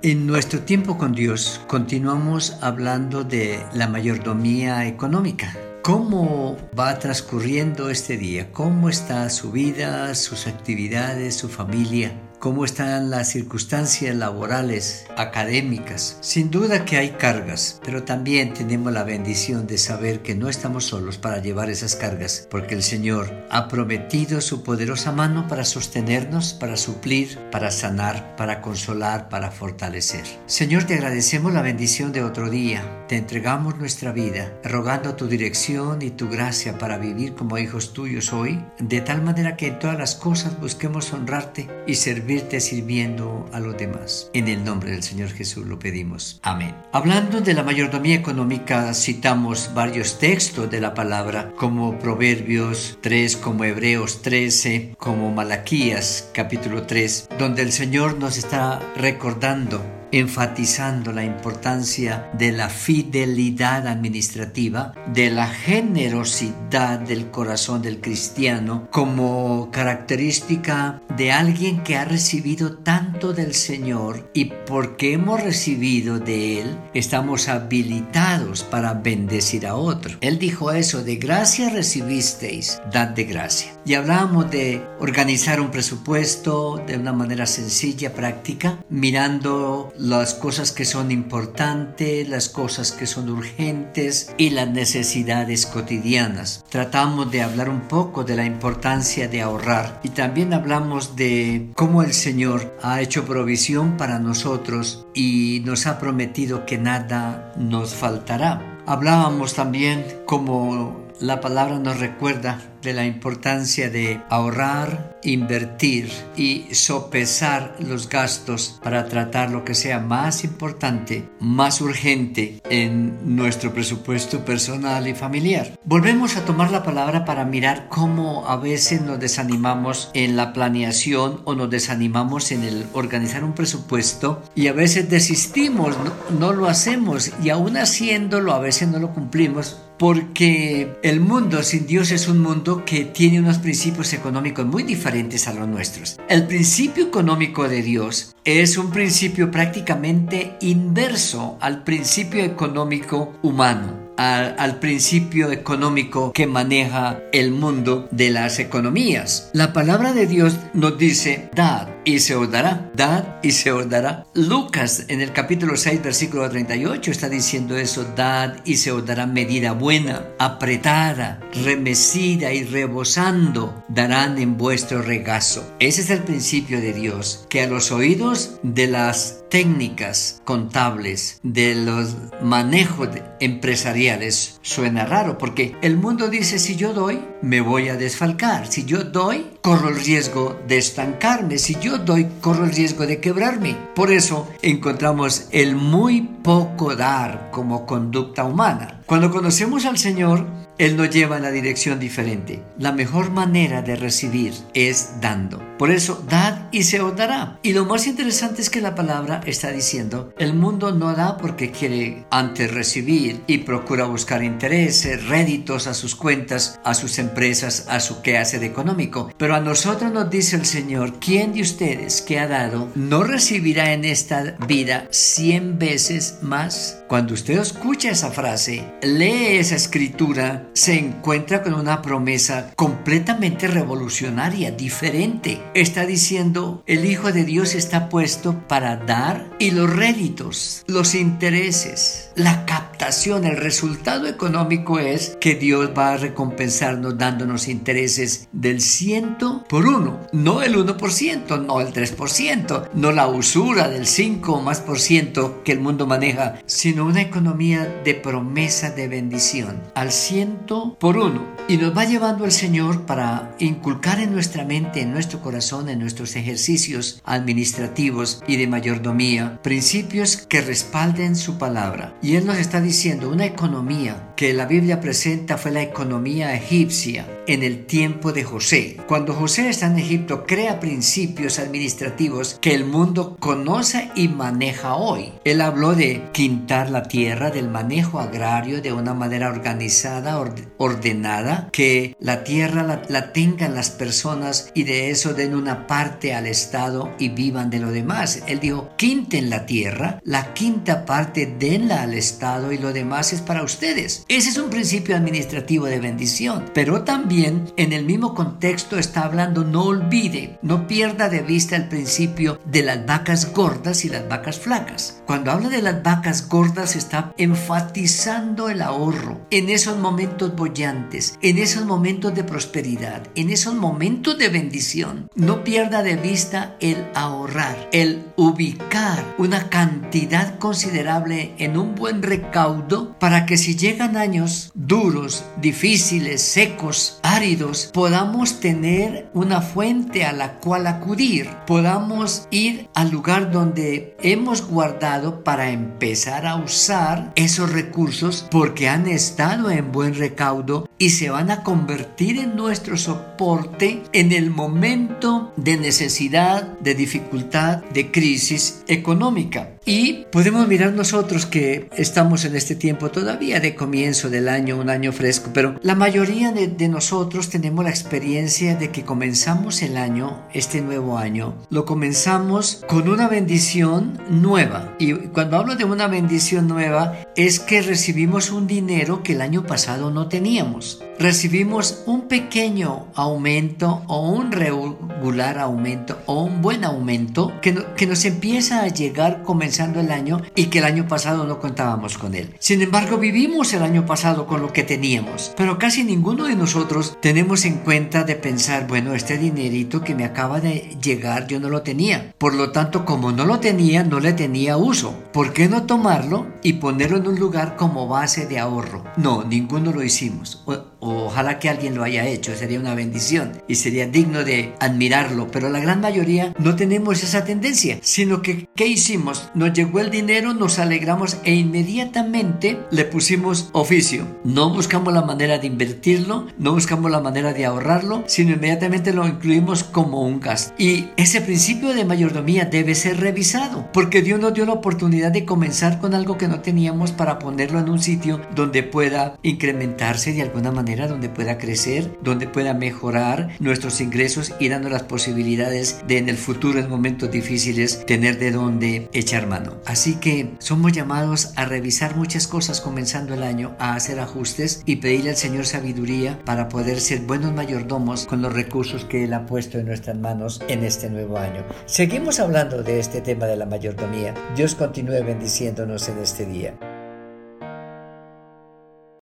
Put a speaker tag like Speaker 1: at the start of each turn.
Speaker 1: En nuestro tiempo con Dios continuamos hablando de la mayordomía económica. ¿Cómo va transcurriendo este día? ¿Cómo está su vida, sus actividades, su familia? cómo están las circunstancias laborales, académicas. Sin duda que hay cargas, pero también tenemos la bendición de saber que no estamos solos para llevar esas cargas, porque el Señor ha prometido su poderosa mano para sostenernos, para suplir, para sanar, para consolar, para fortalecer. Señor, te agradecemos la bendición de otro día. Te entregamos nuestra vida, rogando tu dirección y tu gracia para vivir como hijos tuyos hoy, de tal manera que en todas las cosas busquemos honrarte y servir servirte sirviendo a los demás. En el nombre del Señor Jesús lo pedimos. Amén. Hablando de la mayordomía económica, citamos varios textos de la palabra, como Proverbios 3, como Hebreos 13, como Malaquías capítulo 3, donde el Señor nos está recordando enfatizando la importancia de la fidelidad administrativa, de la generosidad del corazón del cristiano como característica de alguien que ha recibido tanto del Señor y porque hemos recibido de Él, estamos habilitados para bendecir a otro. Él dijo eso, de gracia recibisteis, dad de gracia. Y hablábamos de organizar un presupuesto de una manera sencilla, práctica, mirando las cosas que son importantes, las cosas que son urgentes y las necesidades cotidianas. Tratamos de hablar un poco de la importancia de ahorrar y también hablamos de cómo el Señor ha hecho provisión para nosotros y nos ha prometido que nada nos faltará. Hablábamos también como la palabra nos recuerda de la importancia de ahorrar, invertir y sopesar los gastos para tratar lo que sea más importante, más urgente en nuestro presupuesto personal y familiar. Volvemos a tomar la palabra para mirar cómo a veces nos desanimamos en la planeación o nos desanimamos en el organizar un presupuesto y a veces desistimos, no, no lo hacemos y aún haciéndolo a veces no lo cumplimos porque el mundo sin Dios es un mundo que tiene unos principios económicos muy diferentes a los nuestros. El principio económico de Dios es un principio prácticamente inverso al principio económico humano al, principio económico que maneja el mundo de las economías. La palabra de Dios nos dice, dad y se os dará, dad y se os dará. Lucas en el capítulo 6, versículo 38 está diciendo eso, dad y se os dará medida buena, apretada, remecida y rebosando, darán en vuestro regazo. Ese es el principio de Dios, que a los oídos de las técnicas contables, de los manejos empresariales, suena raro porque el mundo dice si yo doy, me voy a desfalcar, si yo doy, corro el riesgo de estancarme, si yo doy, corro el riesgo de quebrarme. Por eso encontramos el muy poco dar como conducta humana. Cuando conocemos al Señor, él nos lleva en la dirección diferente. La mejor manera de recibir es dando. Por eso, dad y se os dará. Y lo más interesante es que la palabra está diciendo, el mundo no da porque quiere antes recibir y procura buscar intereses, réditos a sus cuentas, a sus empresas, a su quehacer económico. Pero a nosotros nos dice el Señor, ¿quién de ustedes que ha dado no recibirá en esta vida cien veces más? Cuando usted escucha esa frase, lee esa escritura, se encuentra con una promesa completamente revolucionaria, diferente. Está diciendo, el Hijo de Dios está puesto para dar y los réditos, los intereses, la captación, el resultado económico es que Dios va a recompensarnos dándonos intereses del ciento por uno, no el 1%, no el 3%, no la usura del 5 o más por ciento que el mundo maneja, sino una economía de promesa de bendición al ciento por uno. Y nos va llevando el Señor para inculcar en nuestra mente, en nuestro corazón, en nuestros ejercicios administrativos y de mayordomía, principios que respalden su palabra. Y Él nos está diciendo una economía que la Biblia presenta fue la economía egipcia en el tiempo de José. Cuando José está en Egipto, crea principios administrativos que el mundo conoce y maneja hoy. Él habló de quintar la tierra, del manejo agrario, de una manera organizada, ordenada, que la tierra la, la tengan las personas y de eso den una parte al Estado y vivan de lo demás. Él dijo, quinten la tierra, la quinta parte denla al Estado y lo demás es para ustedes. Ese es un principio administrativo de bendición, pero también en el mismo contexto está hablando no olvide, no pierda de vista el principio de las vacas gordas y las vacas flacas. Cuando habla de las vacas gordas está enfatizando el ahorro en esos momentos bollantes, en esos momentos de prosperidad, en esos momentos de bendición. No pierda de vista el ahorrar, el ubicar una cantidad considerable en un buen recaudo para que si llegan años duros, difíciles, secos, áridos, podamos tener una fuente a la cual acudir, podamos ir al lugar donde hemos guardado para empezar a usar esos recursos porque han estado en buen recaudo y se van a convertir en nuestro soporte en el momento de necesidad, de dificultad, de crisis económica. Y podemos mirar nosotros que estamos en este tiempo todavía de comienzo del año, un año fresco, pero la mayoría de, de nosotros tenemos la experiencia de que comenzamos el año, este nuevo año, lo comenzamos con una bendición nueva. Y cuando hablo de una bendición nueva, es que recibimos un dinero que el año pasado no teníamos Christ. Recibimos un pequeño aumento o un regular aumento o un buen aumento que, que nos empieza a llegar comenzando el año y que el año pasado no contábamos con él. Sin embargo, vivimos el año pasado con lo que teníamos, pero casi ninguno de nosotros tenemos en cuenta de pensar, bueno, este dinerito que me acaba de llegar yo no lo tenía. Por lo tanto, como no lo tenía, no le tenía uso. ¿Por qué no tomarlo y ponerlo en un lugar como base de ahorro? No, ninguno lo hicimos. Ojalá que alguien lo haya hecho, sería una bendición y sería digno de admirarlo, pero la gran mayoría no tenemos esa tendencia, sino que ¿qué hicimos? Nos llegó el dinero, nos alegramos e inmediatamente le pusimos oficio. No buscamos la manera de invertirlo, no buscamos la manera de ahorrarlo, sino inmediatamente lo incluimos como un gasto. Y ese principio de mayordomía debe ser revisado, porque Dios nos dio la oportunidad de comenzar con algo que no teníamos para ponerlo en un sitio donde pueda incrementarse de alguna manera donde pueda crecer, donde pueda mejorar nuestros ingresos y dando las posibilidades de en el futuro, en momentos difíciles, tener de dónde echar mano. Así que somos llamados a revisar muchas cosas comenzando el año, a hacer ajustes y pedirle al Señor sabiduría para poder ser buenos mayordomos con los recursos que Él ha puesto en nuestras manos en este nuevo año. Seguimos hablando de este tema de la mayordomía. Dios continúe bendiciéndonos en este día.